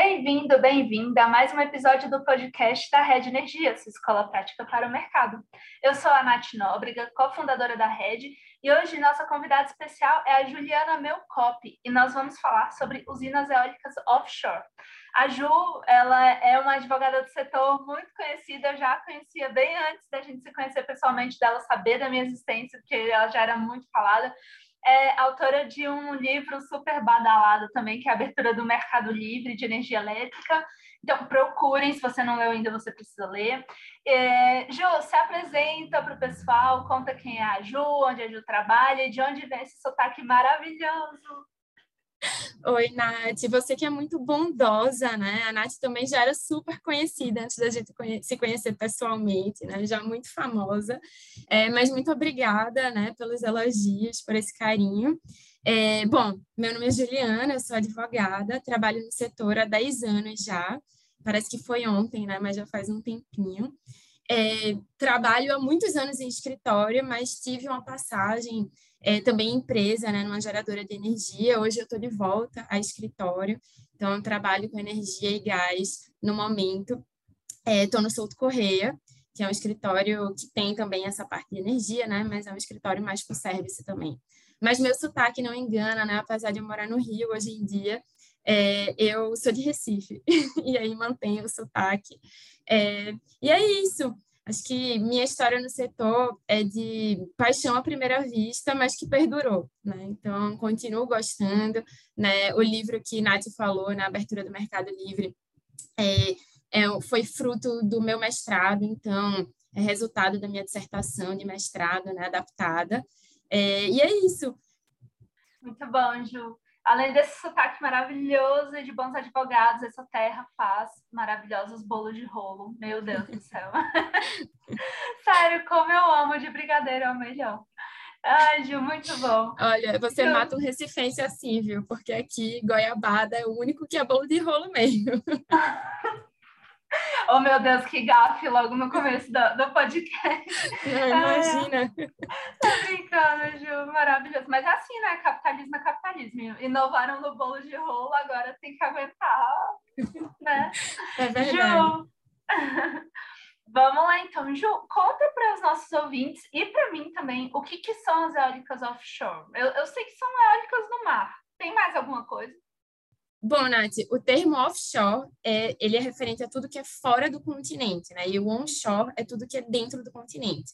Bem-vindo, bem-vinda a mais um episódio do podcast da Rede Energia, sua escola prática para o mercado. Eu sou a Nath Nóbrega, cofundadora da Rede, e hoje nossa convidada especial é a Juliana Melcop, e nós vamos falar sobre usinas eólicas offshore. A Ju, ela é uma advogada do setor muito conhecida, eu já conhecia bem antes da gente se conhecer pessoalmente, dela saber da minha existência, porque ela já era muito falada é autora de um livro super badalado também, que é a Abertura do Mercado Livre de Energia Elétrica. Então, procurem, se você não leu ainda, você precisa ler. É, Ju, se apresenta para o pessoal, conta quem é a Ju, onde a Ju trabalha e de onde vem esse sotaque maravilhoso. Oi, Nath. Você que é muito bondosa, né? A Nath também já era super conhecida antes da gente se conhecer pessoalmente, né? Já muito famosa. É, mas muito obrigada, né, pelos elogios, por esse carinho. É, bom, meu nome é Juliana, eu sou advogada, trabalho no setor há 10 anos já. Parece que foi ontem, né? Mas já faz um tempinho. É, trabalho há muitos anos em escritório, mas tive uma passagem é, também empresa, né, numa geradora de energia. Hoje eu estou de volta a escritório, então eu trabalho com energia e gás no momento. Estou é, no Souto Correia, que é um escritório que tem também essa parte de energia, né, mas é um escritório mais com service também. Mas meu sotaque não engana, né, apesar de eu morar no Rio hoje em dia, é, eu sou de Recife, e aí mantenho o sotaque. É, e é isso. Acho que minha história no setor é de paixão à primeira vista, mas que perdurou, né? Então, continuo gostando, né? O livro que Nath falou na abertura do Mercado Livre é, é, foi fruto do meu mestrado, então, é resultado da minha dissertação de mestrado, né? Adaptada. É, e é isso. Muito bom, Ju. Além desse sotaque maravilhoso e de bons advogados, essa terra faz maravilhosos bolos de rolo. Meu Deus do céu. Sério, como eu amo de brigadeiro, é o melhor. Ai, Ju, muito bom. Olha, você então... mata um recifense assim, viu? Porque aqui, goiabada é o único que é bolo de rolo mesmo. Oh, meu Deus, que gafe logo no começo do, do podcast. Não, imagina. É, tá brincando, Ju, maravilhoso. Mas é assim, né? Capitalismo é capitalismo. Inovaram no bolo de rolo, agora tem que aguentar, né? É verdade. Ju, vamos lá então. Ju, conta para os nossos ouvintes e para mim também o que, que são as eólicas offshore. Eu, eu sei que são eólicas no mar. Tem mais alguma coisa? Bom, Nath, o termo offshore é, ele é referente a tudo que é fora do continente, né? E o onshore é tudo que é dentro do continente.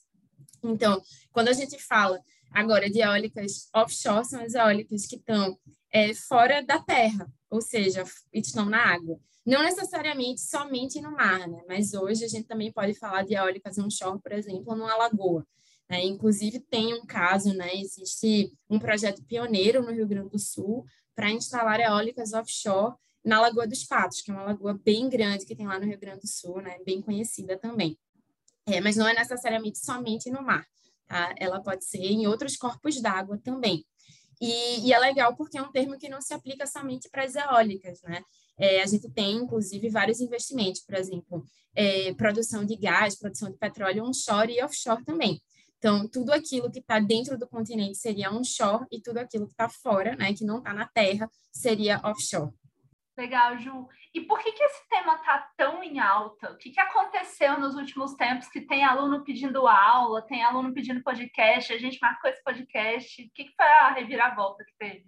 Então, quando a gente fala agora de eólicas offshore, são as eólicas que estão é, fora da terra, ou seja, estão na água. Não necessariamente somente no mar, né? Mas hoje a gente também pode falar de eólicas onshore, por exemplo, numa lagoa. Né? Inclusive, tem um caso, né? Existe um projeto pioneiro no Rio Grande do Sul, para instalar eólicas offshore na Lagoa dos Patos, que é uma lagoa bem grande que tem lá no Rio Grande do Sul, né? bem conhecida também. É, mas não é necessariamente somente no mar, tá? ela pode ser em outros corpos d'água também. E, e, é legal porque é um termo que não se aplica somente para as eólicas, né? É, a gente tem, inclusive, vários investimentos, por exemplo, é, produção de gás, produção de petróleo onshore e offshore também. Então, tudo aquilo que está dentro do continente seria onshore e tudo aquilo que está fora, né, que não está na terra, seria offshore. Legal, Ju. E por que, que esse tema está tão em alta? O que, que aconteceu nos últimos tempos que tem aluno pedindo aula, tem aluno pedindo podcast, a gente marcou esse podcast. O que, que foi a reviravolta que teve?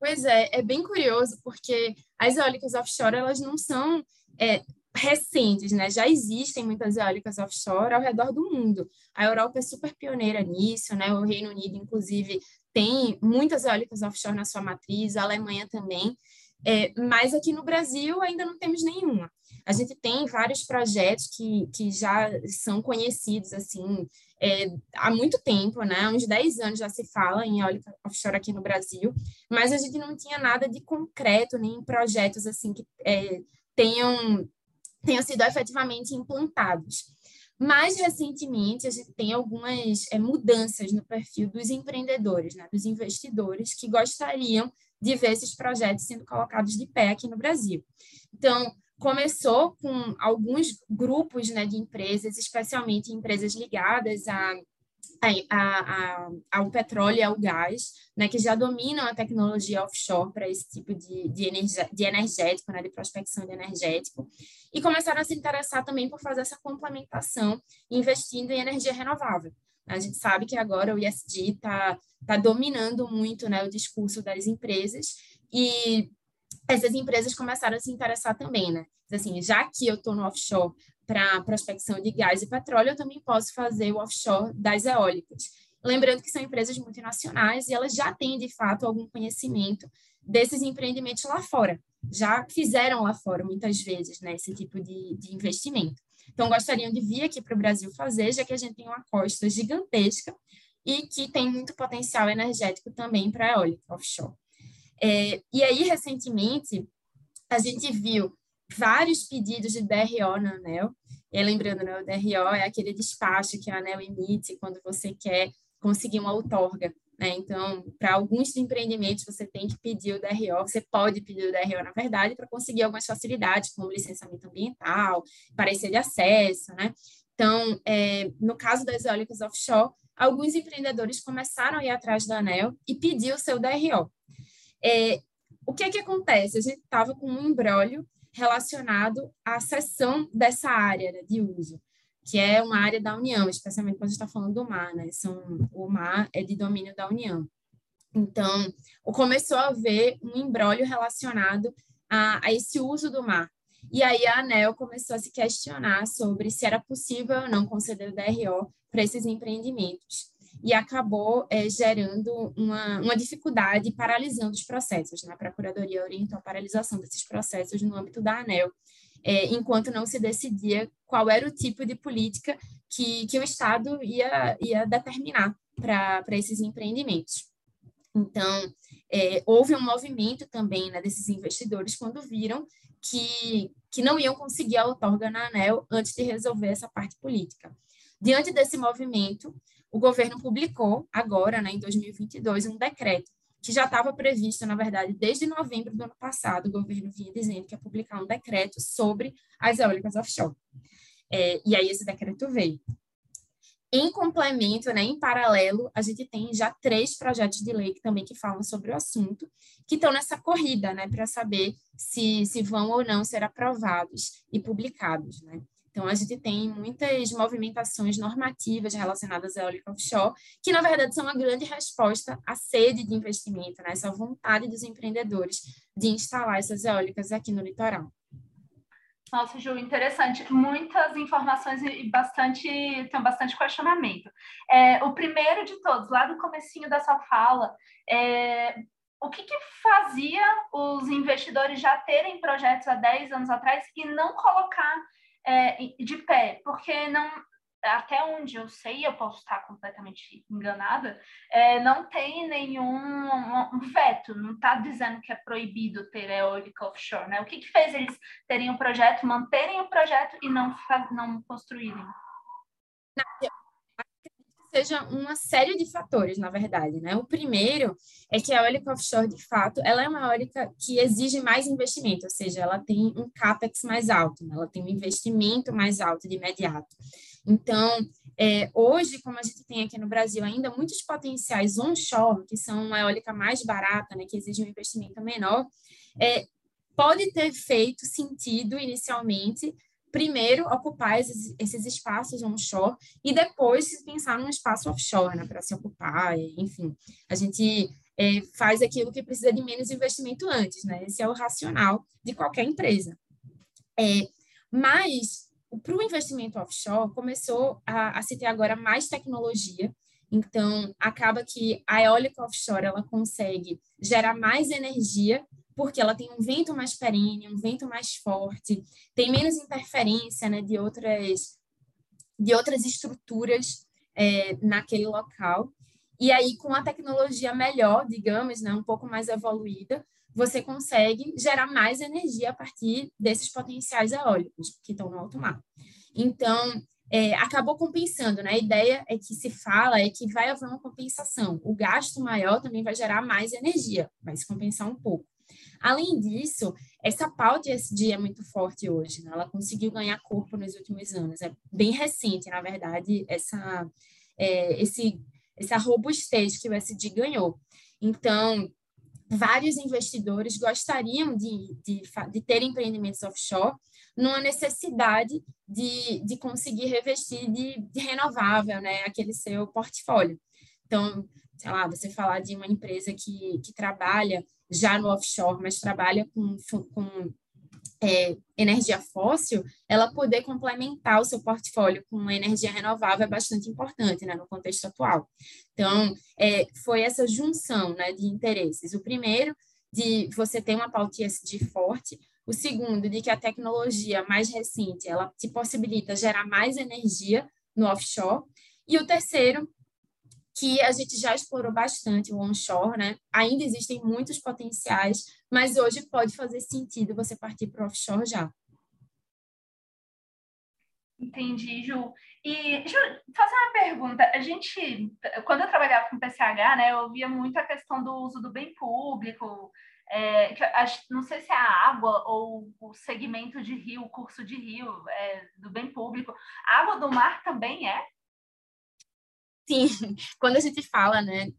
Pois é, é bem curioso, porque as eólicas offshore, elas não são é, recentes, né? Já existem muitas eólicas offshore ao redor do mundo. A Europa é super pioneira nisso, né? O Reino Unido, inclusive, tem muitas eólicas offshore na sua matriz, a Alemanha também. É, mas aqui no Brasil ainda não temos nenhuma. A gente tem vários projetos que, que já são conhecidos assim é, há muito tempo, né? Há uns 10 anos já se fala em eólica offshore aqui no Brasil, mas a gente não tinha nada de concreto, nem projetos assim que é, tenham tenham sido efetivamente implantados. Mais recentemente, a gente tem algumas é, mudanças no perfil dos empreendedores, né, dos investidores que gostariam de ver esses projetos sendo colocados de pé aqui no Brasil. Então, começou com alguns grupos né, de empresas, especialmente empresas ligadas a a, a, ao petróleo e ao gás, né, que já dominam a tecnologia offshore para esse tipo de, de, de energético, né, de prospecção de energético, e começaram a se interessar também por fazer essa complementação, investindo em energia renovável. A gente sabe que agora o ISD está tá dominando muito né, o discurso das empresas, e essas empresas começaram a se interessar também, né? Assim, já que eu estou no offshore, para prospecção de gás e petróleo, eu também posso fazer o offshore das eólicas. Lembrando que são empresas multinacionais e elas já têm, de fato, algum conhecimento desses empreendimentos lá fora. Já fizeram lá fora, muitas vezes, né, esse tipo de, de investimento. Então, gostariam de vir aqui para o Brasil fazer, já que a gente tem uma costa gigantesca e que tem muito potencial energético também para eólica offshore. É, e aí, recentemente, a gente viu vários pedidos de DRO na ANEL. E lembrando, né, o DRO é aquele despacho que a ANEL emite quando você quer conseguir uma outorga. Né? Então, para alguns empreendimentos, você tem que pedir o DRO, você pode pedir o DRO, na verdade, para conseguir algumas facilidades, como licenciamento ambiental, parecer de acesso. Né? Então, é, no caso das eólicas offshore, alguns empreendedores começaram a ir atrás da ANEL e pedir o seu DRO. É, o que, é que acontece? A gente estava com um embrólio relacionado à cessão dessa área né, de uso, que é uma área da União, especialmente quando a gente está falando do mar, né? São, o mar é de domínio da União. Então, começou a haver um embrólio relacionado a, a esse uso do mar. E aí a ANEL começou a se questionar sobre se era possível ou não conceder o DRO para esses empreendimentos e acabou é, gerando uma, uma dificuldade paralisando os processos. Né? A Procuradoria orientou a paralisação desses processos no âmbito da ANEL, é, enquanto não se decidia qual era o tipo de política que, que o Estado ia, ia determinar para esses empreendimentos. Então, é, houve um movimento também né, desses investidores quando viram que, que não iam conseguir a outorga na ANEL antes de resolver essa parte política. Diante desse movimento, o governo publicou agora, né, em 2022, um decreto que já estava previsto, na verdade, desde novembro do ano passado, o governo vinha dizendo que ia publicar um decreto sobre as eólicas offshore. É, e aí esse decreto veio. Em complemento, né, em paralelo, a gente tem já três projetos de lei que também que falam sobre o assunto, que estão nessa corrida, né, para saber se, se vão ou não ser aprovados e publicados, né. Então, a gente tem muitas movimentações normativas relacionadas à eólica offshore, que, na verdade, são uma grande resposta à sede de investimento, né? essa vontade dos empreendedores de instalar essas eólicas aqui no litoral. Nossa, Ju, interessante. Muitas informações e bastante tem bastante questionamento. É, o primeiro de todos, lá do comecinho dessa fala, é, o que, que, fazia os investidores já terem projetos há 10 anos atrás e não colocar é, de pé, porque não até onde eu sei, eu posso estar completamente enganada, é, não tem nenhum um, veto, não está dizendo que é proibido ter eólica offshore, né? O que, que fez eles terem o um projeto, manterem o projeto e não, não construírem? Seja uma série de fatores, na verdade, né? O primeiro é que a eólica offshore, de fato, ela é uma eólica que exige mais investimento, ou seja, ela tem um capex mais alto, né? ela tem um investimento mais alto de imediato. Então, é, hoje, como a gente tem aqui no Brasil ainda muitos potenciais onshore, que são uma eólica mais barata, né, que exige um investimento menor, é, pode ter feito sentido inicialmente primeiro ocupar esses, esses espaços onshore e depois pensar num espaço offshore, né, para se ocupar, enfim. A gente é, faz aquilo que precisa de menos investimento antes, né? Esse é o racional de qualquer empresa. É, mas, para o investimento offshore, começou a, a se ter agora mais tecnologia, então, acaba que a eólica offshore ela consegue gerar mais energia porque ela tem um vento mais perene, um vento mais forte, tem menos interferência né, de, outras, de outras estruturas é, naquele local. E aí, com a tecnologia melhor, digamos, né, um pouco mais evoluída, você consegue gerar mais energia a partir desses potenciais eólicos que estão no alto mar. Então, é, acabou compensando, né? A ideia é que se fala é que vai haver uma compensação. O gasto maior também vai gerar mais energia, vai se compensar um pouco. Além disso, essa pauta ESG é muito forte hoje, né? ela conseguiu ganhar corpo nos últimos anos, é bem recente, na verdade, essa, é, esse, essa robustez que o SD ganhou. Então, vários investidores gostariam de, de, de ter empreendimentos offshore numa necessidade de, de conseguir revestir de, de renovável né, aquele seu portfólio. Então, sei lá, você falar de uma empresa que, que trabalha já no offshore, mas trabalha com, com é, energia fóssil, ela poder complementar o seu portfólio com energia renovável é bastante importante né, no contexto atual. Então, é, foi essa junção né, de interesses. O primeiro, de você ter uma pauta ESG forte, o segundo, de que a tecnologia mais recente ela te possibilita gerar mais energia no offshore, e o terceiro, que a gente já explorou bastante o onshore, né? Ainda existem muitos potenciais, mas hoje pode fazer sentido você partir para o offshore já. Entendi, Ju. E, Ju, fazer uma pergunta. A gente, quando eu trabalhava com PCH, né, eu ouvia muito a questão do uso do bem público, é, não sei se é a água ou o segmento de rio, o curso de rio é, do bem público. A água do mar também é? Sim, quando a gente fala, né,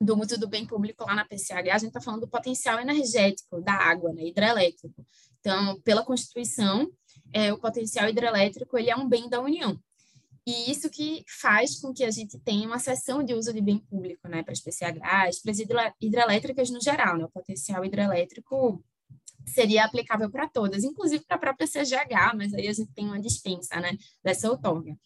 do uso do bem público lá na PCH, a gente está falando do potencial energético da água, né, hidrelétrico. Então, pela Constituição, é, o potencial hidrelétrico ele é um bem da União. E isso que faz com que a gente tenha uma seção de uso de bem público, né, para as PCHs, para as hidrelétricas no geral, né, o potencial hidrelétrico seria aplicável para todas, inclusive para a própria CGH, mas aí a gente tem uma dispensa, né, dessa outorga.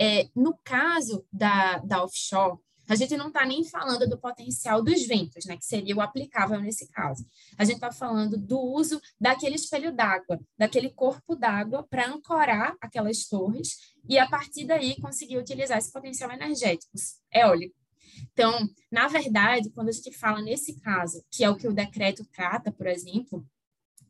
É, no caso da, da offshore, a gente não está nem falando do potencial dos ventos, né, que seria o aplicável nesse caso. A gente está falando do uso daquele espelho d'água, daquele corpo d'água para ancorar aquelas torres e, a partir daí, conseguir utilizar esse potencial energético eólico. Então, na verdade, quando a gente fala nesse caso, que é o que o decreto trata, por exemplo,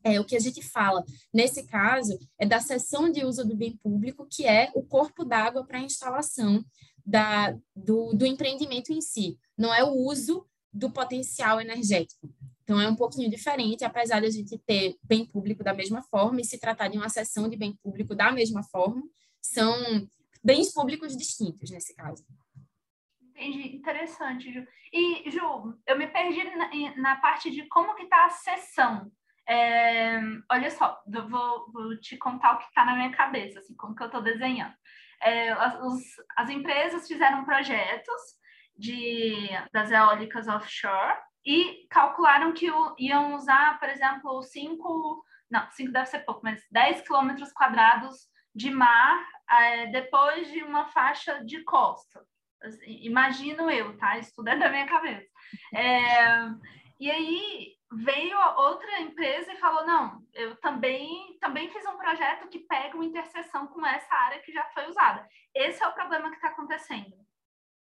é, o que a gente fala nesse caso é da seção de uso do bem público, que é o corpo d'água para a instalação da, do, do empreendimento em si, não é o uso do potencial energético. Então, é um pouquinho diferente, apesar de a gente ter bem público da mesma forma e se tratar de uma seção de bem público da mesma forma, são bens públicos distintos nesse caso. Entendi, interessante, Ju. E, Ju, eu me perdi na, na parte de como que está a sessão é, olha só, vou, vou te contar o que está na minha cabeça, assim, como que eu estou desenhando. É, os, as empresas fizeram projetos de, das eólicas offshore e calcularam que o, iam usar, por exemplo, 5, não, 5 deve ser pouco, mas 10 quilômetros quadrados de mar é, depois de uma faixa de costa. Assim, imagino eu, tá? Isso tudo é da minha cabeça. É, e aí, veio outra empresa e falou: não, eu também, também fiz um projeto que pega uma interseção com essa área que já foi usada. Esse é o problema que está acontecendo.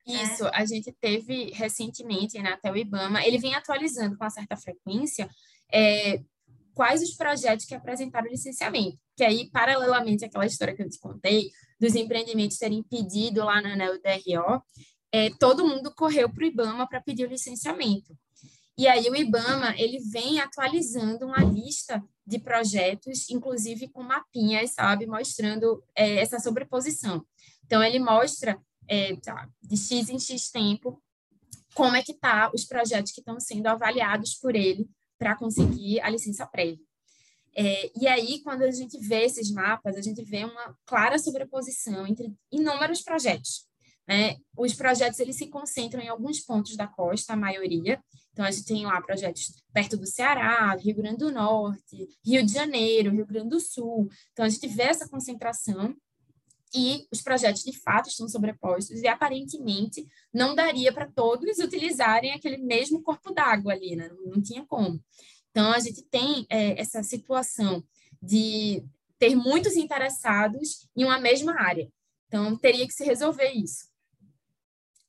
Né? Isso, a gente teve recentemente, né, até o IBAMA, ele vem atualizando com uma certa frequência é, quais os projetos que apresentaram licenciamento. Que aí, paralelamente àquela história que eu te contei, dos empreendimentos terem pedido lá na ANEL DRO, é, todo mundo correu para o IBAMA para pedir o licenciamento. E aí o IBAMA ele vem atualizando uma lista de projetos, inclusive com mapinhas, sabe, mostrando é, essa sobreposição. Então ele mostra é, tá, de x em x tempo como é que tá os projetos que estão sendo avaliados por ele para conseguir a licença prévia. É, e aí, quando a gente vê esses mapas, a gente vê uma clara sobreposição entre inúmeros projetos. Né? Os projetos eles se concentram em alguns pontos da costa, a maioria. Então, a gente tem lá projetos perto do Ceará, Rio Grande do Norte, Rio de Janeiro, Rio Grande do Sul. Então, a gente vê essa concentração e os projetos de fato estão sobrepostos e aparentemente não daria para todos utilizarem aquele mesmo corpo d'água ali, né? não, tinha como. Então, a gente tem é, essa situação de ter muitos interessados em uma mesma área. Então, teria que se resolver isso.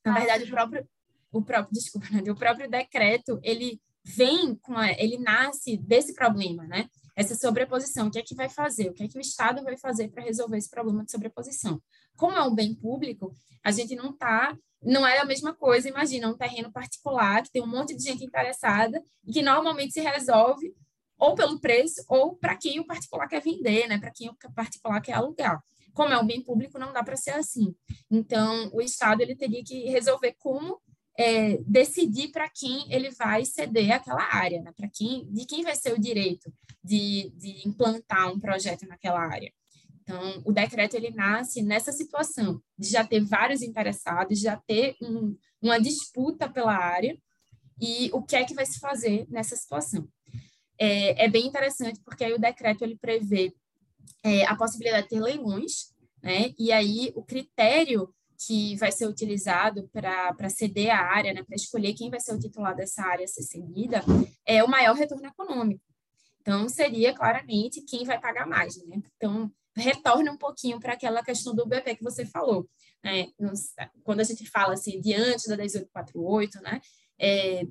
Na verdade, o próprio, o próprio, desculpa, o próprio decreto, ele vem com a, ele nasce desse problema, né? Essa sobreposição, o que é que vai fazer? O que é que o Estado vai fazer para resolver esse problema de sobreposição? Como é um bem público, a gente não está não é a mesma coisa, imagina um terreno particular que tem um monte de gente interessada e que normalmente se resolve ou pelo preço ou para quem o particular quer vender, né? Para quem o particular quer alugar. Como é um bem público, não dá para ser assim. Então, o Estado ele teria que resolver como é, decidir para quem ele vai ceder aquela área, né? para quem, de quem vai ser o direito de, de implantar um projeto naquela área. Então, o decreto ele nasce nessa situação de já ter vários interessados, já ter um, uma disputa pela área e o que é que vai se fazer nessa situação. É, é bem interessante porque aí o decreto ele prevê é, a possibilidade de ter leilões, né? E aí o critério que vai ser utilizado para ceder a área, né, para escolher quem vai ser o titular dessa área a ser cedida, é o maior retorno econômico. Então, seria claramente quem vai pagar mais, né? Então, retorna um pouquinho para aquela questão do BP que você falou. Né? Quando a gente fala assim, diante da 1848, né? É,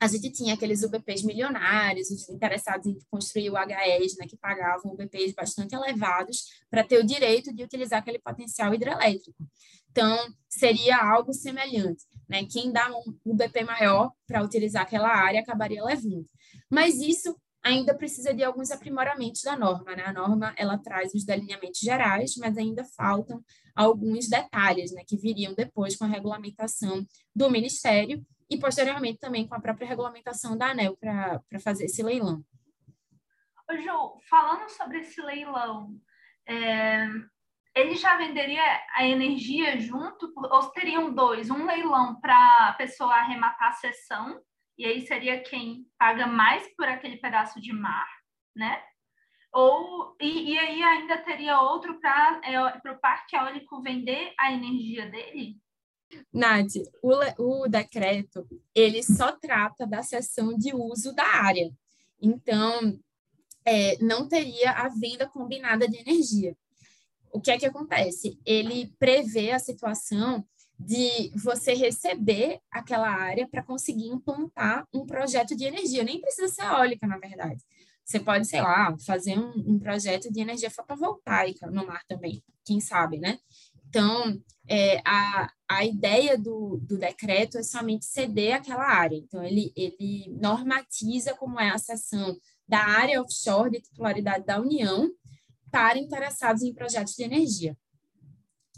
a gente tinha aqueles UBPs milionários, os interessados em construir o HEs, né, que pagavam UBPs bastante elevados para ter o direito de utilizar aquele potencial hidrelétrico. Então, seria algo semelhante. Né? Quem dá um UBP maior para utilizar aquela área acabaria levando. Mas isso ainda precisa de alguns aprimoramentos da norma. Né? A norma ela traz os delineamentos gerais, mas ainda faltam alguns detalhes né, que viriam depois com a regulamentação do Ministério e, posteriormente, também com a própria regulamentação da ANEL para fazer esse leilão. Ô, Ju, falando sobre esse leilão, é, ele já venderia a energia junto, ou teriam dois? Um leilão para a pessoa arrematar a sessão e aí seria quem paga mais por aquele pedaço de mar, né? Ou, e, e aí ainda teria outro para é, o parque eólico vender a energia dele? Nath, o, o decreto, ele só trata da seção de uso da área. Então, é, não teria a venda combinada de energia. O que é que acontece? Ele prevê a situação de você receber aquela área para conseguir implantar um projeto de energia. Nem precisa ser eólica, na verdade. Você pode, sei lá, fazer um, um projeto de energia fotovoltaica no mar também, quem sabe, né? Então, é, a, a ideia do, do decreto é somente ceder aquela área. Então, ele, ele normatiza como é a seção da área offshore de titularidade da União para interessados em projetos de energia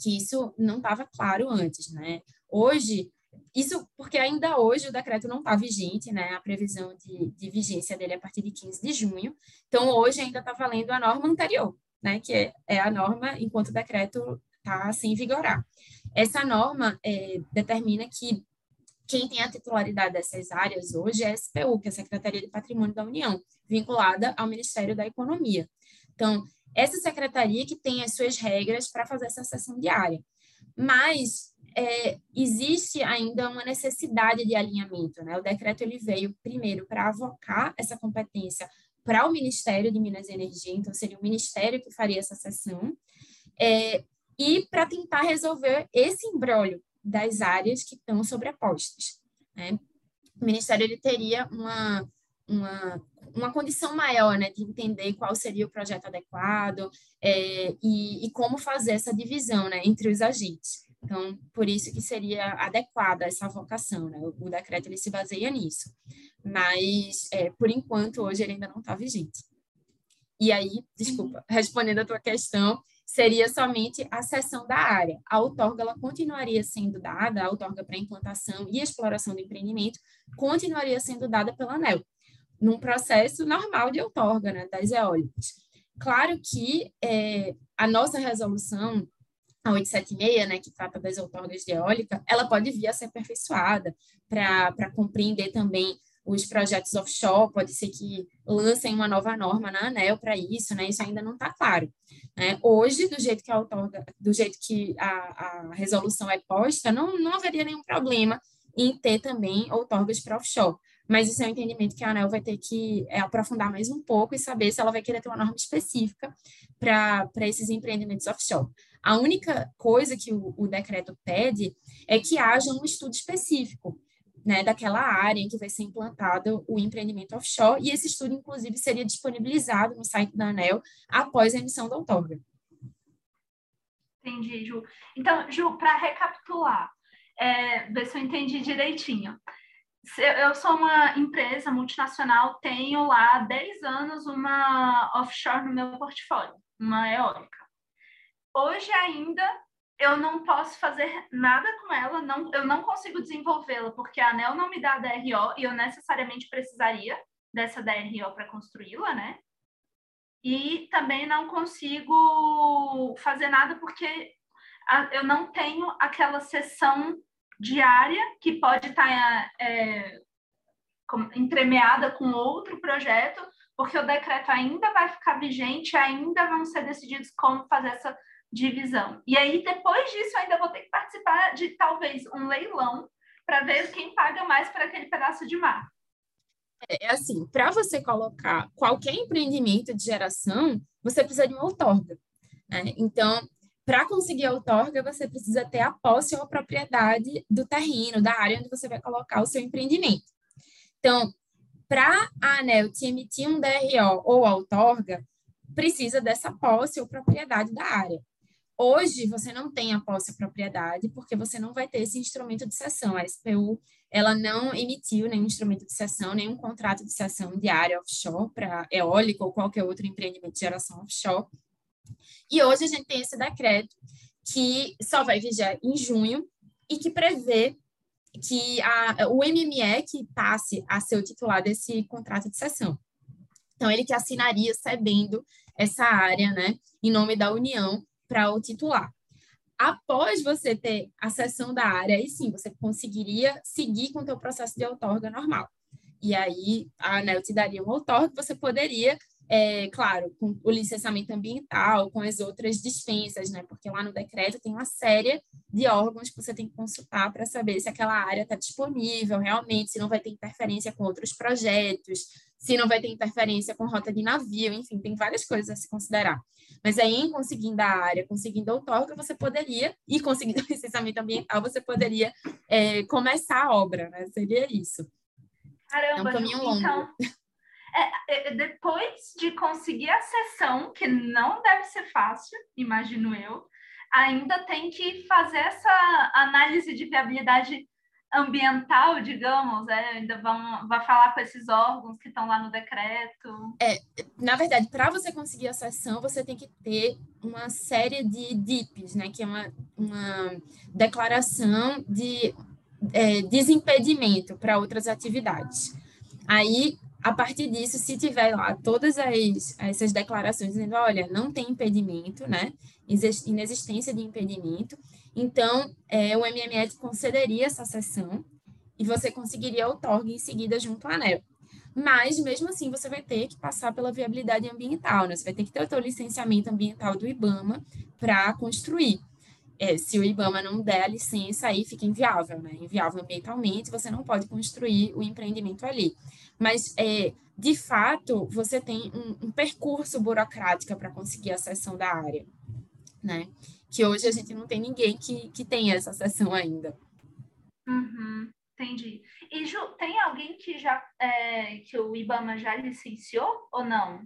que isso não estava claro antes, né? Hoje, isso porque ainda hoje o decreto não está vigente, né? A previsão de, de, vigência dele é a partir de 15 de junho. Então, hoje ainda está valendo a norma anterior, né? Que é, é a norma enquanto o decreto está sem vigorar. Essa norma é, determina que quem tem a titularidade dessas áreas hoje é a SPU, que é a Secretaria de Patrimônio da União, vinculada ao Ministério da Economia. Então, essa secretaria que tem as suas regras para fazer essa sessão diária. Mas é, existe ainda uma necessidade de alinhamento. Né? O decreto ele veio primeiro para avocar essa competência para o Ministério de Minas e Energia, então seria o Ministério que faria essa sessão, é, e para tentar resolver esse embrólio das áreas que estão sobrepostas. Né? O Ministério ele teria uma, uma uma condição maior, né, de entender qual seria o projeto adequado é, e, e, como fazer essa divisão, né, entre os agentes. Então, por isso que seria adequada essa vocação, né, o, o decreto ele se baseia nisso. Mas, é, por enquanto, hoje ele ainda não está vigente. E aí, desculpa, uhum. respondendo a tua questão, seria somente a cessão da área. A outorga ela continuaria sendo dada, a outorga para implantação e exploração do empreendimento continuaria sendo dada pela ANEL num processo normal de outorga né, das eólicas. Claro que é, a nossa resolução, a 876, né, que trata das outorgas de eólica, ela pode vir a ser aperfeiçoada para compreender também os projetos offshore, pode ser que lancem uma nova norma na ANEL para isso, né? Isso ainda não está claro. Né? Hoje, do jeito que a outorga, do jeito que a, a resolução é posta, não, não haveria nenhum problema em ter também outorgas para offshore mas isso é um entendimento que a ANEL vai ter que é, aprofundar mais um pouco e saber se ela vai querer ter uma norma específica para esses empreendimentos offshore. A única coisa que o, o decreto pede é que haja um estudo específico né, daquela área em que vai ser implantado o empreendimento offshore, e esse estudo, inclusive, seria disponibilizado no site da ANEL após a emissão da outorga. Entendi, Ju. Então, Ju, para recapitular, é, ver se eu entendi direitinho eu sou uma empresa multinacional, tenho lá há 10 anos uma offshore no meu portfólio, uma eólica. hoje ainda eu não posso fazer nada com ela, não, eu não consigo desenvolvê-la, porque a ANEL não me dá a DRO e eu necessariamente precisaria dessa DRO para construí-la, né? E também não consigo fazer nada porque eu não tenho aquela sessão diária que pode estar tá, é, entremeada com outro projeto, porque o decreto ainda vai ficar vigente, ainda vão ser decididos como fazer essa divisão. E aí, depois disso, ainda vou ter que participar de talvez um leilão para ver quem paga mais para aquele pedaço de mar. É, é assim, para você colocar qualquer empreendimento de geração, você precisa de uma outorga. Né? Então, para conseguir a outorga, você precisa ter a posse ou a propriedade do terreno, da área onde você vai colocar o seu empreendimento. Então, para a ANEL te emitir um DRO ou outorga, precisa dessa posse ou propriedade da área. Hoje, você não tem a posse ou propriedade, porque você não vai ter esse instrumento de cessão. A SPU, ela não emitiu nenhum instrumento de cessão, nenhum contrato de cessão de área offshore para eólica ou qualquer outro empreendimento de geração offshore. E hoje a gente tem esse decreto que só vai vigiar em junho e que prevê que a, o MME que passe a ser o titular desse contrato de cessão. Então, ele que assinaria cedendo essa área, né, em nome da União, para o titular. Após você ter a cessão da área, aí sim, você conseguiria seguir com o seu processo de outorga normal. E aí, a ANEL te daria um outorga, você poderia é, claro, com o licenciamento ambiental, com as outras dispensas, né? Porque lá no decreto tem uma série de órgãos que você tem que consultar para saber se aquela área está disponível realmente, se não vai ter interferência com outros projetos, se não vai ter interferência com rota de navio, enfim, tem várias coisas a se considerar. Mas aí, em conseguindo a área, conseguindo a outorga, você poderia, e conseguindo o licenciamento ambiental, você poderia é, começar a obra, né? Seria isso. Caramba, é um caminho longo. Então... É, é, depois de conseguir a sessão, que não deve ser fácil, imagino eu, ainda tem que fazer essa análise de viabilidade ambiental, digamos, é, ainda vão vai falar com esses órgãos que estão lá no decreto. É, na verdade, para você conseguir a sessão, você tem que ter uma série de DIPs, né, que é uma, uma declaração de é, desimpedimento para outras atividades. Aí a partir disso, se tiver lá todas as, essas declarações dizendo, olha, não tem impedimento, né? Inexistência de impedimento, então é, o MME concederia essa sessão e você conseguiria outorga em seguida junto à ANEL. Mas, mesmo assim, você vai ter que passar pela viabilidade ambiental, né? Você vai ter que ter o seu licenciamento ambiental do IBAMA para construir. É, se o IBAMA não der a licença, aí fica inviável, né? Inviável ambientalmente, você não pode construir o empreendimento ali. Mas, é, de fato, você tem um, um percurso burocrático para conseguir a cessão da área, né? Que hoje a gente não tem ninguém que, que tenha essa cessão ainda. Uhum, entendi. E Ju, tem alguém que já é, que o IBAMA já licenciou ou não?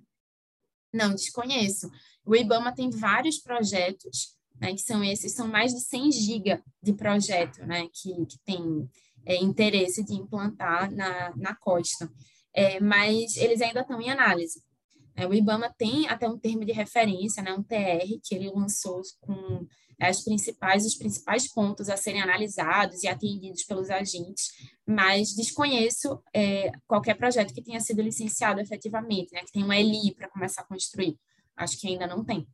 Não, desconheço. O IBAMA tem vários projetos, né, que são esses, são mais de 100 GB de projeto, né, que, que tem é, interesse de implantar na, na costa, é, mas eles ainda estão em análise. É, o IBAMA tem até um termo de referência, né, um TR, que ele lançou com as principais, os principais pontos a serem analisados e atendidos pelos agentes, mas desconheço é, qualquer projeto que tenha sido licenciado efetivamente, né, que tenha uma ELI para começar a construir. Acho que ainda não tem.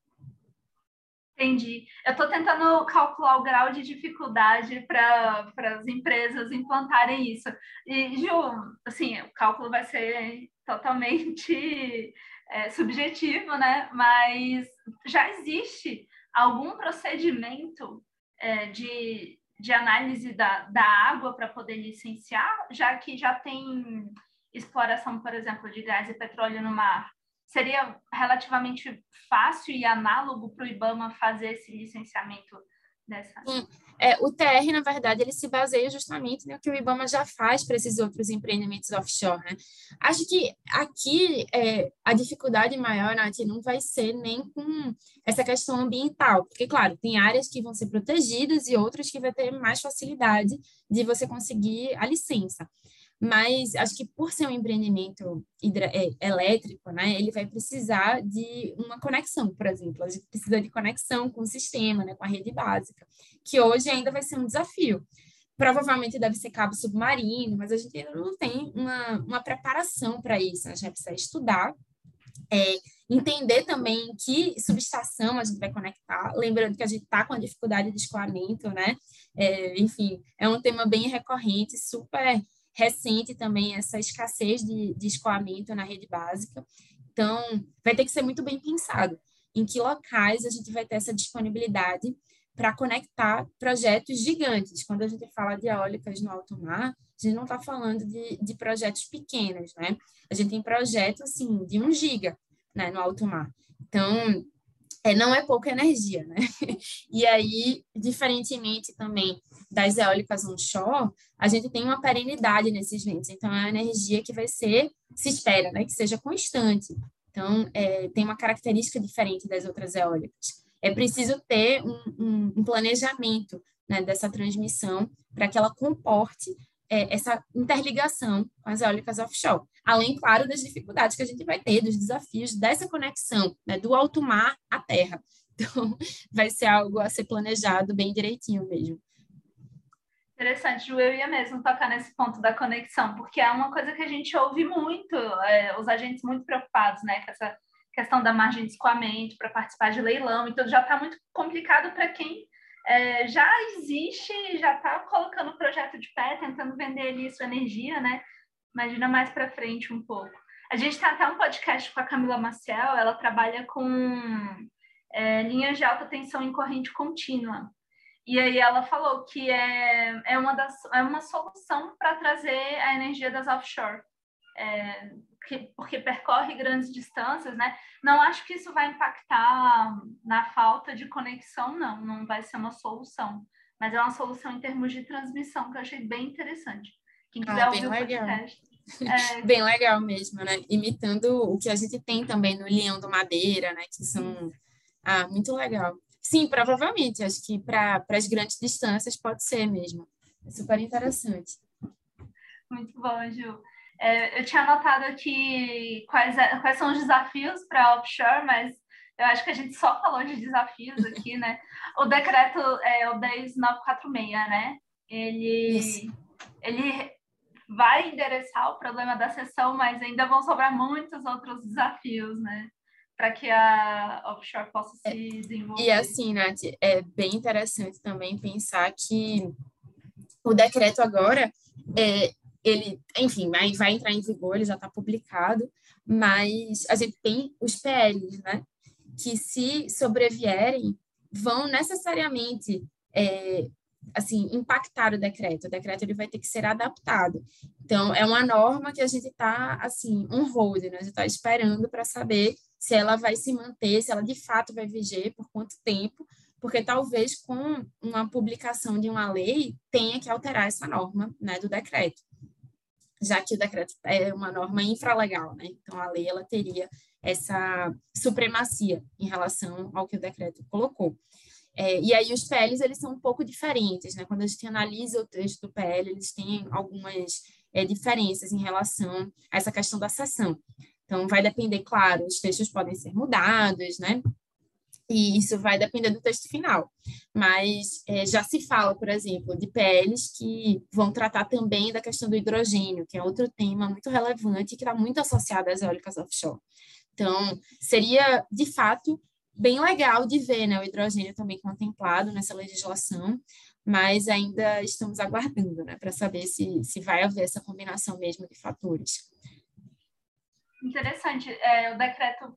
Entendi. Eu estou tentando calcular o grau de dificuldade para as empresas implantarem isso. E, Ju, assim, o cálculo vai ser totalmente é, subjetivo, né? Mas já existe algum procedimento é, de, de análise da, da água para poder licenciar, já que já tem exploração, por exemplo, de gás e petróleo no mar seria relativamente fácil e análogo para o IBAMA fazer esse licenciamento dessa? Sim. É, o TR, na verdade, ele se baseia justamente no que o IBAMA já faz para esses outros empreendimentos offshore. Né? Acho que aqui é, a dificuldade maior, Nath, não vai ser nem com essa questão ambiental, porque, claro, tem áreas que vão ser protegidas e outras que vai ter mais facilidade de você conseguir a licença. Mas acho que por ser um empreendimento é, elétrico, né, ele vai precisar de uma conexão, por exemplo, a gente precisa de conexão com o sistema, né, com a rede básica, que hoje ainda vai ser um desafio. Provavelmente deve ser cabo submarino, mas a gente ainda não tem uma, uma preparação para isso, né? a gente precisa estudar, é, entender também que subestação a gente vai conectar, lembrando que a gente está com a dificuldade de escoamento, né? É, enfim, é um tema bem recorrente, super recente também essa escassez de, de escoamento na rede básica. Então, vai ter que ser muito bem pensado em que locais a gente vai ter essa disponibilidade para conectar projetos gigantes. Quando a gente fala de eólicas no alto mar, a gente não está falando de, de projetos pequenos, né? A gente tem projetos, assim, de um giga né, no alto mar. Então, é, não é pouca energia, né? E aí, diferentemente também das eólicas onshore, a gente tem uma perenidade nesses ventos. Então, é uma energia que vai ser, se espera, né, que seja constante. Então, é, tem uma característica diferente das outras eólicas. É preciso ter um, um, um planejamento né, dessa transmissão para que ela comporte é, essa interligação com as eólicas offshore. Além, claro, das dificuldades que a gente vai ter, dos desafios dessa conexão né, do alto mar à terra. Então, vai ser algo a ser planejado bem direitinho mesmo. Interessante, Ju, eu ia mesmo tocar nesse ponto da conexão, porque é uma coisa que a gente ouve muito, é, os agentes muito preocupados, né, com essa questão da margem de escoamento para participar de leilão, então já está muito complicado para quem é, já existe, já está colocando o projeto de pé, tentando vender ali sua energia, né? Imagina mais para frente um pouco. A gente tem até um podcast com a Camila Maciel, ela trabalha com é, linhas de alta tensão em corrente contínua. E aí ela falou que é, é, uma, das, é uma solução para trazer a energia das offshore. É, porque percorre grandes distâncias, né? Não acho que isso vai impactar na falta de conexão, não. Não vai ser uma solução. Mas é uma solução em termos de transmissão que eu achei bem interessante. Quem quiser ah, ouvir o podcast. É... bem legal mesmo, né? Imitando o que a gente tem também no Leão do Madeira, né? Que são ah, muito legal. Sim, provavelmente. Acho que para as grandes distâncias pode ser mesmo. É super interessante. Muito bom, Ju. É, eu tinha anotado aqui quais, é, quais são os desafios para offshore, mas eu acho que a gente só falou de desafios aqui, né? O decreto é o 10946, né? Ele, ele vai endereçar o problema da sessão, mas ainda vão sobrar muitos outros desafios, né? Para que a offshore possa se é, desenvolver. E assim, Nath, é bem interessante também pensar que o decreto agora é, ele, enfim, vai, vai entrar em vigor, ele já está publicado, mas a gente tem os PLs, né? Que se sobrevierem, vão necessariamente é, assim impactar o decreto. O decreto ele vai ter que ser adaptado. Então, é uma norma que a gente está assim um hold, né? A gente está esperando para saber se ela vai se manter, se ela de fato vai viger por quanto tempo, porque talvez com uma publicação de uma lei tenha que alterar essa norma, né, do decreto já que o decreto é uma norma infralegal, né? Então a lei ela teria essa supremacia em relação ao que o decreto colocou. É, e aí os PLs eles são um pouco diferentes, né? Quando a gente analisa o texto do PL, eles têm algumas é, diferenças em relação a essa questão da sessão. Então vai depender, claro, os textos podem ser mudados, né? E isso vai depender do texto final. Mas é, já se fala, por exemplo, de PLs que vão tratar também da questão do hidrogênio, que é outro tema muito relevante que está muito associado às eólicas offshore. Então, seria, de fato, bem legal de ver né, o hidrogênio também contemplado nessa legislação, mas ainda estamos aguardando né, para saber se, se vai haver essa combinação mesmo de fatores. Interessante. É, o decreto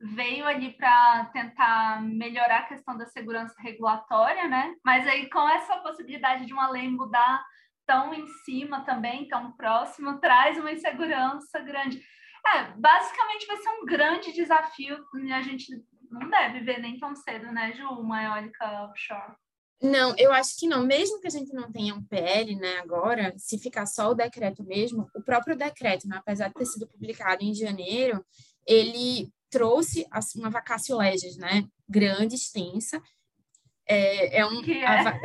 veio ali para tentar melhorar a questão da segurança regulatória, né? Mas aí com essa possibilidade de uma lei mudar tão em cima também, tão próximo, traz uma insegurança grande. É, basicamente vai ser um grande desafio a gente não deve ver nem tão cedo, né, Ju, uma eólica offshore. Não, eu acho que não. Mesmo que a gente não tenha um PL, né, agora, se ficar só o decreto mesmo, o próprio decreto, né, apesar de ter sido publicado em janeiro, ele trouxe uma vacácio legis, né? Grande, extensa. É, é um, é? A,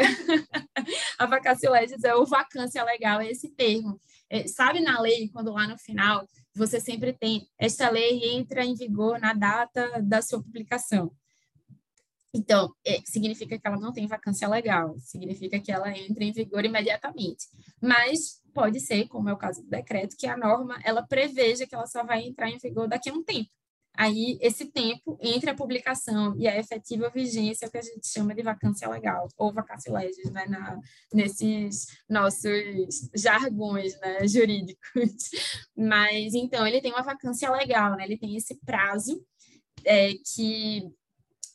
a vacácio legis é o vacância legal, é esse termo. é, sabe na lei, quando lá no final você sempre tem esta lei entra em vigor na data da sua publicação. Então, é, significa que ela não tem vacância legal, significa que ela entra em vigor imediatamente. Mas pode ser, como é o caso do decreto, que a norma ela preveja que ela só vai entrar em vigor daqui a um tempo. Aí, esse tempo entre a publicação e a efetiva vigência o que a gente chama de vacância legal, ou vacância legis, né, na, nesses nossos jargões né, jurídicos. Mas, então, ele tem uma vacância legal, né, ele tem esse prazo é, que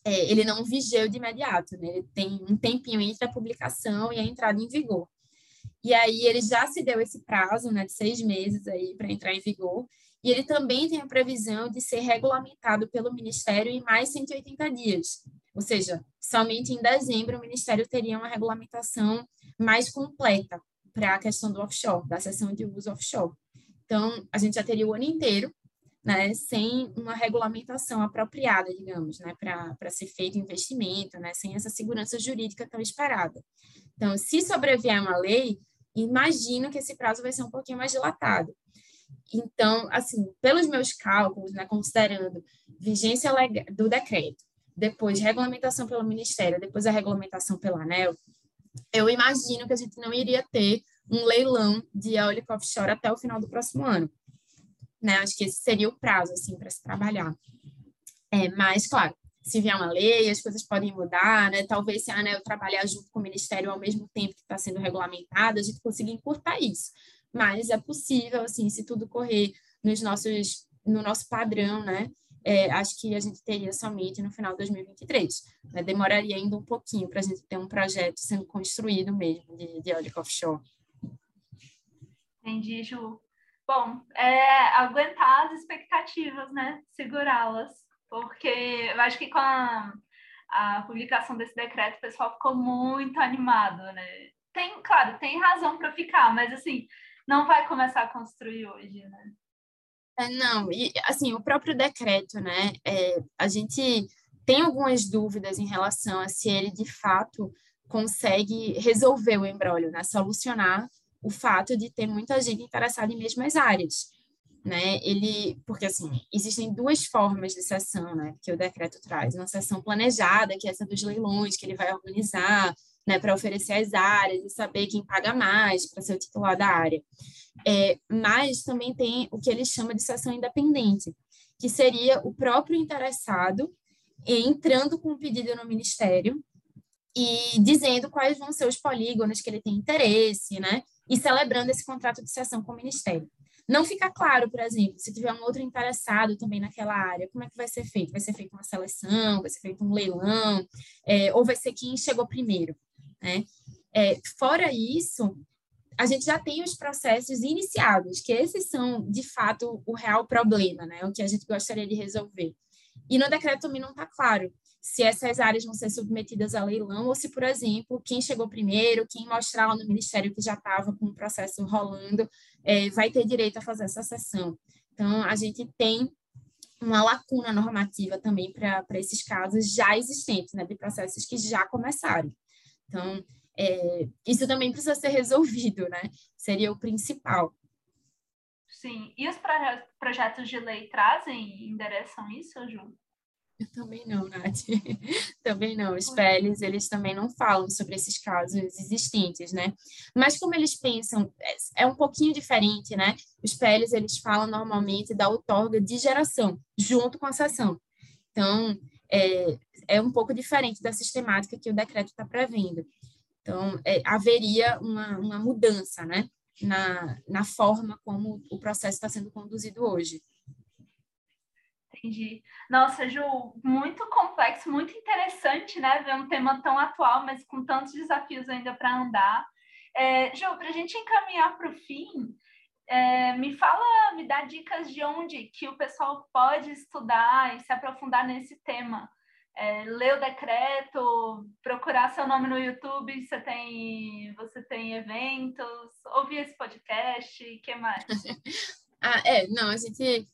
é, ele não vigia de imediato, né? Ele tem um tempinho entre a publicação e a entrada em vigor. E aí ele já se deu esse prazo, né, de seis meses aí para entrar em vigor. E ele também tem a previsão de ser regulamentado pelo Ministério em mais 180 dias. Ou seja, somente em dezembro o Ministério teria uma regulamentação mais completa para a questão do offshore, da sessão de uso offshore. Então, a gente já teria o ano inteiro né, sem uma regulamentação apropriada, digamos, né, para ser feito investimento, né, sem essa segurança jurídica tão esperada. Então, se sobrevier uma lei, imagino que esse prazo vai ser um pouquinho mais dilatado. Então, assim, pelos meus cálculos, né, considerando vigência do decreto, depois regulamentação pelo Ministério, depois a regulamentação pela ANEL, eu imagino que a gente não iria ter um leilão de eólico offshore até o final do próximo ano né? Acho que esse seria o prazo, assim, para se trabalhar. É, mas, claro, se vier uma lei, as coisas podem mudar, né? Talvez se a ANEL trabalhar junto com o Ministério ao mesmo tempo que está sendo regulamentado, a gente consiga encurtar isso. Mas é possível, assim, se tudo correr nos nossos, no nosso padrão, né? É, acho que a gente teria somente no final de 2023. Né? Demoraria ainda um pouquinho para a gente ter um projeto sendo construído mesmo de, de eólica offshore. Entendi, Ju. Bom, é aguentar as expectativas, né? Segurá-las. Porque eu acho que com a, a publicação desse decreto, o pessoal ficou muito animado, né? Tem, claro, tem razão para ficar, mas assim, não vai começar a construir hoje, né? É, não, e assim, o próprio decreto, né? É, a gente tem algumas dúvidas em relação a se ele de fato consegue resolver o embrólio, né? Solucionar o fato de ter muita gente interessada em mesmas áreas, né? Ele, porque assim, existem duas formas de sessão, né, que o decreto traz, uma sessão planejada, que é essa dos leilões que ele vai organizar, né, para oferecer as áreas e saber quem paga mais para ser o titular da área. É, mas também tem o que ele chama de sessão independente, que seria o próprio interessado entrando com um pedido no ministério e dizendo quais vão ser os polígonos que ele tem interesse, né? e celebrando esse contrato de cessão com o Ministério. Não fica claro, por exemplo, se tiver um outro interessado também naquela área, como é que vai ser feito? Vai ser feita uma seleção, vai ser feito um leilão, é, ou vai ser quem chegou primeiro, né? É, fora isso, a gente já tem os processos iniciados, que esses são, de fato, o real problema, né? O que a gente gostaria de resolver. E no decreto também não está claro se essas áreas vão ser submetidas a leilão ou se, por exemplo, quem chegou primeiro, quem mostrar lá no Ministério que já estava com o processo rolando, é, vai ter direito a fazer essa sessão. Então, a gente tem uma lacuna normativa também para esses casos já existentes, né, de processos que já começaram. Então, é, isso também precisa ser resolvido, né? Seria o principal. Sim. E os projetos de lei trazem, endereçam isso, Ju? Eu também não, Nath. também não. Os PLs, eles também não falam sobre esses casos existentes, né? Mas como eles pensam, é, é um pouquinho diferente, né? Os PLs, eles falam normalmente da outorga de geração, junto com a sessão. Então, é, é um pouco diferente da sistemática que o decreto está prevendo. Então, é, haveria uma, uma mudança, né? Na, na forma como o processo está sendo conduzido hoje. Entendi. Nossa, Ju, muito complexo, muito interessante, né? Ver um tema tão atual, mas com tantos desafios ainda para andar. É, Ju, para a gente encaminhar para o fim, é, me fala, me dá dicas de onde que o pessoal pode estudar e se aprofundar nesse tema. É, ler o decreto, procurar seu nome no YouTube, você tem, você tem eventos, ouvir esse podcast, o que mais? ah, é, não, a gente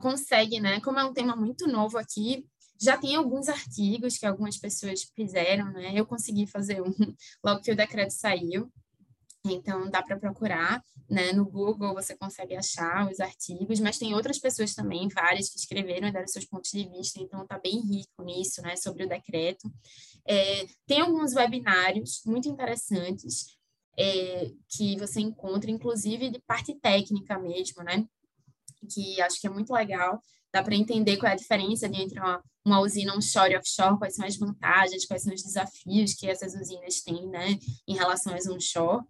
consegue, né? Como é um tema muito novo aqui, já tem alguns artigos que algumas pessoas fizeram, né? Eu consegui fazer um logo que o decreto saiu. Então, dá para procurar, né? No Google você consegue achar os artigos, mas tem outras pessoas também, várias, que escreveram e deram seus pontos de vista, então está bem rico nisso, né? Sobre o decreto. É, tem alguns webinários muito interessantes é, que você encontra, inclusive de parte técnica mesmo, né? Que acho que é muito legal. Dá para entender qual é a diferença entre uma, uma usina onshore e offshore, quais são as vantagens, quais são os desafios que essas usinas têm, né, em relação às onshore.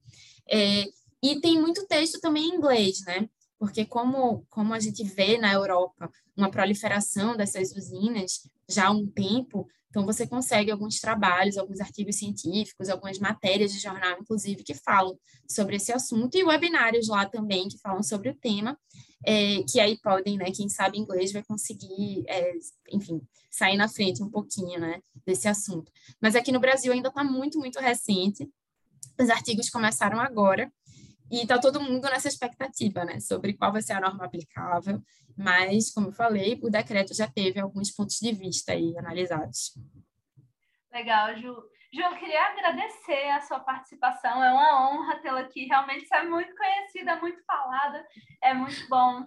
É, e tem muito texto também em inglês, né? Porque como, como a gente vê na Europa uma proliferação dessas usinas já há um tempo, então você consegue alguns trabalhos, alguns artigos científicos, algumas matérias de jornal, inclusive, que falam sobre esse assunto, e webinários lá também que falam sobre o tema, é, que aí podem, né, quem sabe inglês vai conseguir, é, enfim, sair na frente um pouquinho, né, desse assunto. Mas aqui no Brasil ainda está muito, muito recente, os artigos começaram agora, e está todo mundo nessa expectativa, né, sobre qual vai ser a norma aplicável, mas, como eu falei, o decreto já teve alguns pontos de vista aí analisados. Legal, Ju. Ju, eu queria agradecer a sua participação, é uma honra tê-la aqui, realmente você é muito conhecida, muito falada, é muito bom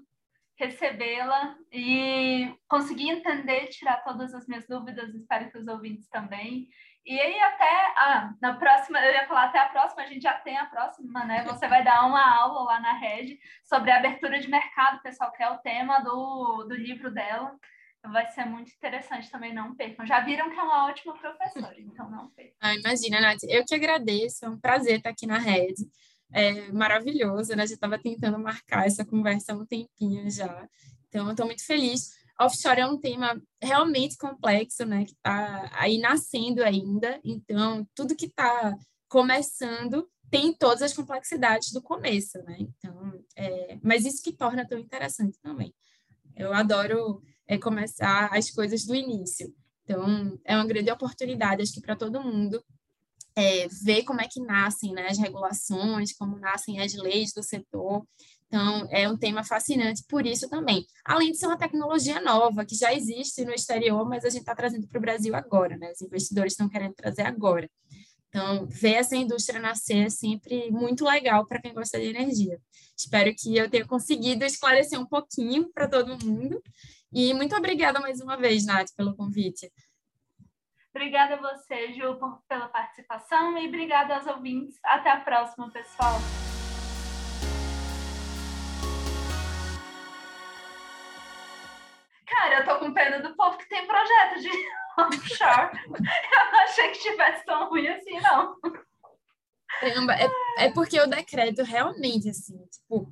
recebê-la e conseguir entender, tirar todas as minhas dúvidas, espero que os ouvintes também. E aí até ah, na próxima, eu ia falar até a próxima, a gente já tem a próxima, né? Você vai dar uma aula lá na rede sobre a abertura de mercado, pessoal, que é o tema do, do livro dela. Vai ser muito interessante também, não percam. Já viram que é uma ótima professora, então não percam. Ah, imagina, Nath, eu que agradeço, é um prazer estar aqui na rede. É maravilhoso, né? A gente estava tentando marcar essa conversa há um tempinho já. Então, eu estou muito feliz offshore é um tema realmente complexo, né, que está aí nascendo ainda, então tudo que está começando tem todas as complexidades do começo, né, então, é, mas isso que torna tão interessante também. Eu adoro é, começar as coisas do início, então é uma grande oportunidade, acho que para todo mundo, é, ver como é que nascem né, as regulações, como nascem as leis do setor, então, é um tema fascinante por isso também. Além de ser uma tecnologia nova, que já existe no exterior, mas a gente está trazendo para o Brasil agora, né? Os investidores estão querendo trazer agora. Então, ver essa indústria nascer é sempre muito legal para quem gosta de energia. Espero que eu tenha conseguido esclarecer um pouquinho para todo mundo. E muito obrigada mais uma vez, Nath, pelo convite. Obrigada a você, Ju, pela participação e obrigada aos ouvintes. Até a próxima, pessoal. Cara, eu tô com pena do povo que tem projeto de offshore. eu não achei que tivesse tão ruim assim, não. Caramba, é, é porque o decreto realmente, assim, tipo,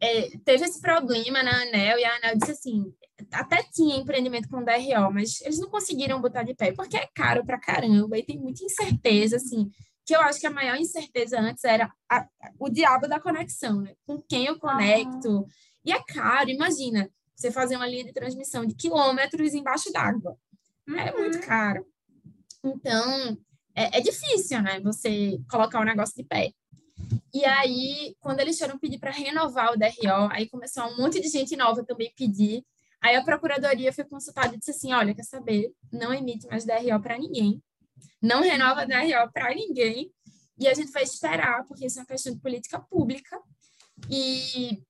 é, teve esse problema na ANEL e a ANEL disse assim, até tinha empreendimento com DRO, mas eles não conseguiram botar de pé, porque é caro pra caramba e tem muita incerteza, assim, que eu acho que a maior incerteza antes era a, o diabo da conexão, né? Com quem eu conecto. Uhum. E é caro, imagina, você fazer uma linha de transmissão de quilômetros embaixo d'água. É muito uhum. caro. Então, é, é, difícil, né? Você colocar o negócio de pé. E aí, quando eles foram pedir para renovar o DRO, aí começou um monte de gente nova também pedir. Aí a procuradoria foi consultada e disse assim: olha, quer saber? Não emite mais DRO para ninguém. Não renova DRO para ninguém. E a gente vai esperar, porque isso é uma questão de política pública. E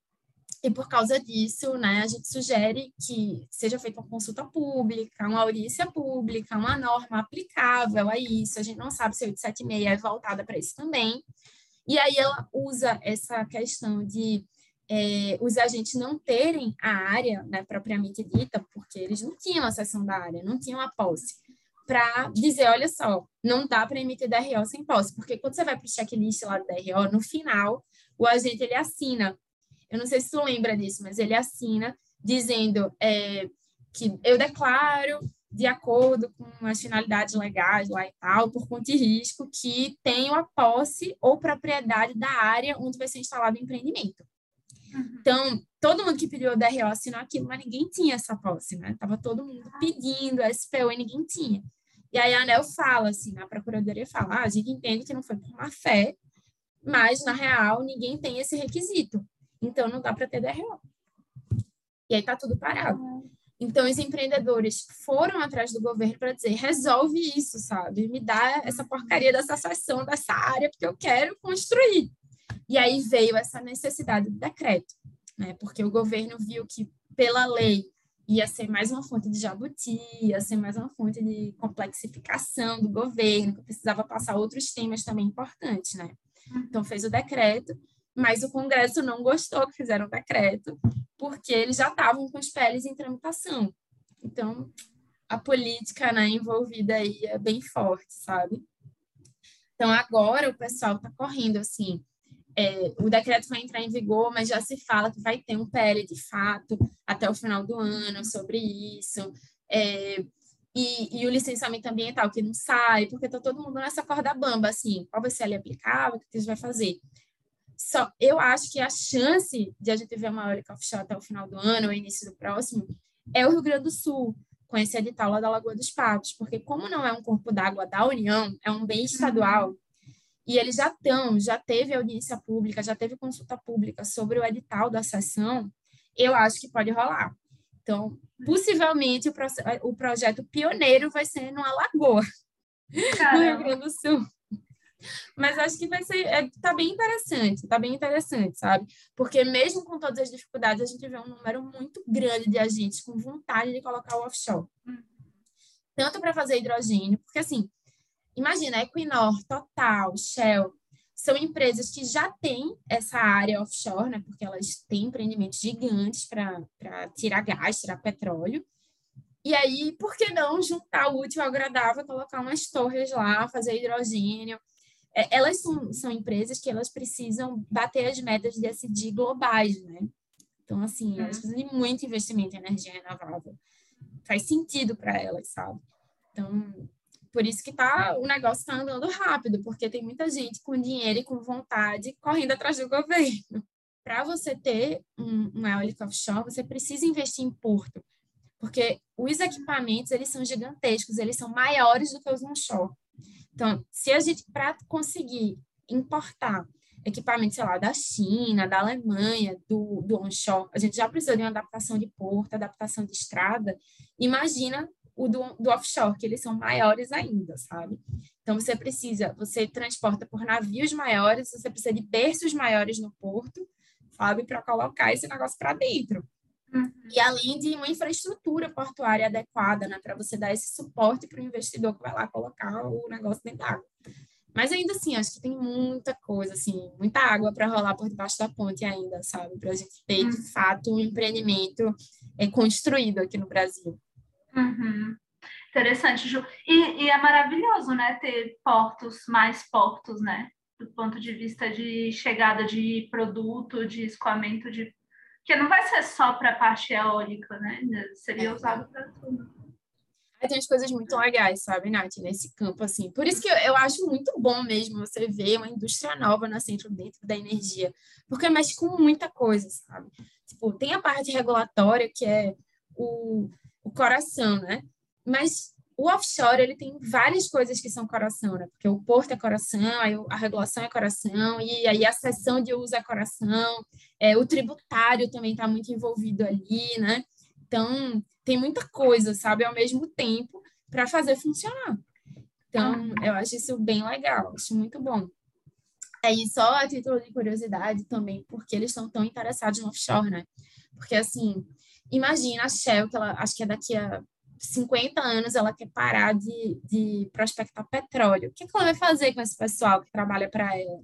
e por causa disso, né, a gente sugere que seja feita uma consulta pública, uma audiência pública, uma norma aplicável a isso. A gente não sabe se a 876 é voltada para isso também. E aí ela usa essa questão de é, os agentes não terem a área né, propriamente dita, porque eles não tinham a sessão da área, não tinham a posse, para dizer, olha só, não dá para emitir DRO sem posse, porque quando você vai para o checklist lá do DRO, no final, o agente ele assina eu não sei se tu lembra disso, mas ele assina dizendo é, que eu declaro de acordo com as finalidades legais lá e tal, por conta de risco, que tenho a posse ou propriedade da área onde vai ser instalado o empreendimento. Uhum. Então, todo mundo que pediu o DRO assinou aquilo, mas ninguém tinha essa posse, né? Tava todo mundo pedindo a SPO e ninguém tinha. E aí a ANEL fala, assim, a Procuradoria fala, ah, a gente entende que não foi por má fé, mas, na real, ninguém tem esse requisito. Então, não dá para ter DRO. E aí está tudo parado. Então, os empreendedores foram atrás do governo para dizer: resolve isso, sabe? Me dá essa porcaria dessa sessão dessa área, porque eu quero construir. E aí veio essa necessidade do decreto, né? porque o governo viu que, pela lei, ia ser mais uma fonte de jabuti, ia ser mais uma fonte de complexificação do governo, que precisava passar outros temas também importantes, né? Então fez o decreto, mas o Congresso não gostou que fizeram o decreto, porque eles já estavam com os PLs em tramitação. Então, a política né, envolvida aí é bem forte, sabe? Então, agora o pessoal está correndo, assim, é, o decreto vai entrar em vigor, mas já se fala que vai ter um PL de fato até o final do ano sobre isso. É, e, e, o licenciamento ambiental que não sai, porque está todo mundo nessa corda bamba, assim, qual vai ser ali aplicável, o que a gente vai fazer. Só, eu acho que a chance de a gente ver uma eólica offshore até o final do ano, ou início do próximo, é o Rio Grande do Sul, com esse edital lá da Lagoa dos Patos, porque como não é um corpo d'água da União, é um bem estadual, uhum. e eles já estão, já teve audiência pública, já teve consulta pública sobre o edital da sessão, eu acho que pode rolar. Então, possivelmente, o, pro, o projeto pioneiro vai ser numa lagoa, Caramba. no Rio Grande do Sul. Mas acho que vai ser, é, tá bem interessante, tá bem interessante, sabe? Porque mesmo com todas as dificuldades, a gente vê um número muito grande de agentes com vontade de colocar o offshore. Tanto para fazer hidrogênio, porque assim, imagina, Equinor, Total, Shell, são empresas que já têm essa área offshore, né? Porque elas têm empreendimentos gigantes para tirar gás, tirar petróleo. E aí, por que não juntar o útil ao agradável, colocar umas torres lá, fazer hidrogênio? É, elas são, são empresas que elas precisam bater as metas de SD globais, né? Então, assim, elas uhum. precisam de muito investimento em energia renovável. Faz sentido para elas, sabe? Então, por isso que tá, o negócio está andando rápido, porque tem muita gente com dinheiro e com vontade correndo atrás do governo. Para você ter um, um eólico offshore, você precisa investir em porto, porque os equipamentos eles são gigantescos, eles são maiores do que os onshore. Então, se a gente, para conseguir importar equipamentos, sei lá, da China, da Alemanha, do, do onshore, a gente já precisa de uma adaptação de porto, adaptação de estrada. Imagina o do, do offshore, que eles são maiores ainda, sabe? Então, você precisa, você transporta por navios maiores, você precisa de berços maiores no porto, sabe, para colocar esse negócio para dentro. Uhum. E além de uma infraestrutura portuária adequada, né, para você dar esse suporte para o investidor que vai lá colocar o negócio dentro d'água. Mas ainda assim, acho que tem muita coisa, assim, muita água para rolar por debaixo da ponte ainda, sabe? Para a gente ter, de uhum. fato, um empreendimento é, construído aqui no Brasil. Uhum. Interessante, Ju. E, e, é maravilhoso, né, ter portos, mais portos, né? Do ponto de vista de chegada de produto, de escoamento de que não vai ser só para a parte eólica, né? Seria é. usado para tudo. Tem as coisas muito legais, sabe, Nath, nesse campo, assim. Por isso que eu, eu acho muito bom mesmo você ver uma indústria nova nascendo dentro da energia, porque mexe com muita coisa, sabe? Tipo, tem a parte regulatória, que é o, o coração, né? Mas o offshore, ele tem várias coisas que são coração, né? Porque o porto é coração, aí a regulação é coração, e aí a sessão de uso é coração, é, o tributário também está muito envolvido ali, né? Então, tem muita coisa, sabe, ao mesmo tempo, para fazer funcionar. Então, eu acho isso bem legal, acho muito bom. Aí, só a título de curiosidade também, porque eles estão tão interessados no offshore, né? Porque, assim, imagina a Shell, que ela, acho que é daqui a 50 anos ela quer parar de, de prospectar petróleo. O que, que ela vai fazer com esse pessoal que trabalha para ela?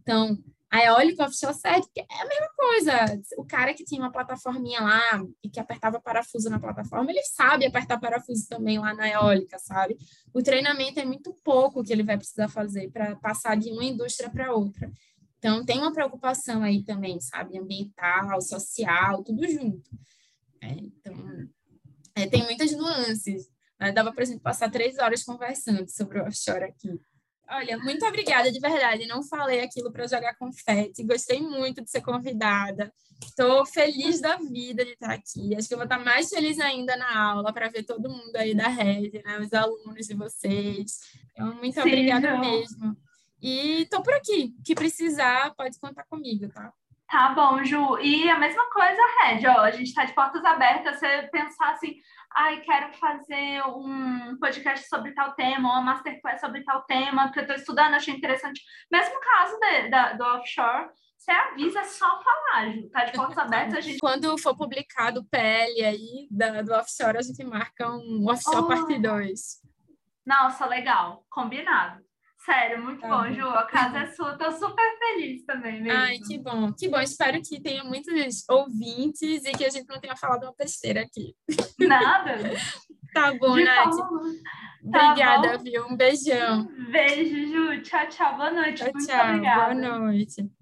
Então, a eólica offshore serve é a mesma coisa. O cara que tinha uma plataforminha lá e que apertava parafuso na plataforma, ele sabe apertar parafuso também lá na eólica, sabe? O treinamento é muito pouco que ele vai precisar fazer para passar de uma indústria para outra. Então, tem uma preocupação aí também, sabe? Ambiental, social, tudo junto. É, então, é, tem muitas nuances. Né? Dava para a gente passar três horas conversando sobre o offshore aqui. Olha, muito obrigada de verdade. Não falei aquilo para jogar confete. Gostei muito de ser convidada. Estou feliz da vida de estar aqui. Acho que eu vou estar mais feliz ainda na aula para ver todo mundo aí da rede, né? Os alunos de vocês. Então, muito Sim, obrigada mesmo. E estou por aqui. O que precisar, pode contar comigo, tá? Tá bom, Ju. E a mesma coisa, Red, ó, a gente está de portas abertas, você pensar assim, ai, quero fazer um podcast sobre tal tema, ou uma masterclass sobre tal tema, porque eu estou estudando, achei interessante. Mesmo caso de, da, do offshore, você avisa, é só falar, Ju. Tá de portas abertas, a gente. Quando for publicado o PL aí da, do offshore, a gente marca um offshore oh. parte 2. Nossa, legal. Combinado. Sério, muito bom, bom, Ju. A casa é sua. Tô super feliz também mesmo. Ai, que bom. Que bom. Espero que tenha muitos ouvintes e que a gente não tenha falado uma besteira aqui. Nada. tá bom, De Nath. Tá obrigada, bom. viu? Um beijão. Beijo, Ju. Tchau, tchau. Boa noite. Tchau, muito tchau. Obrigada. Boa noite.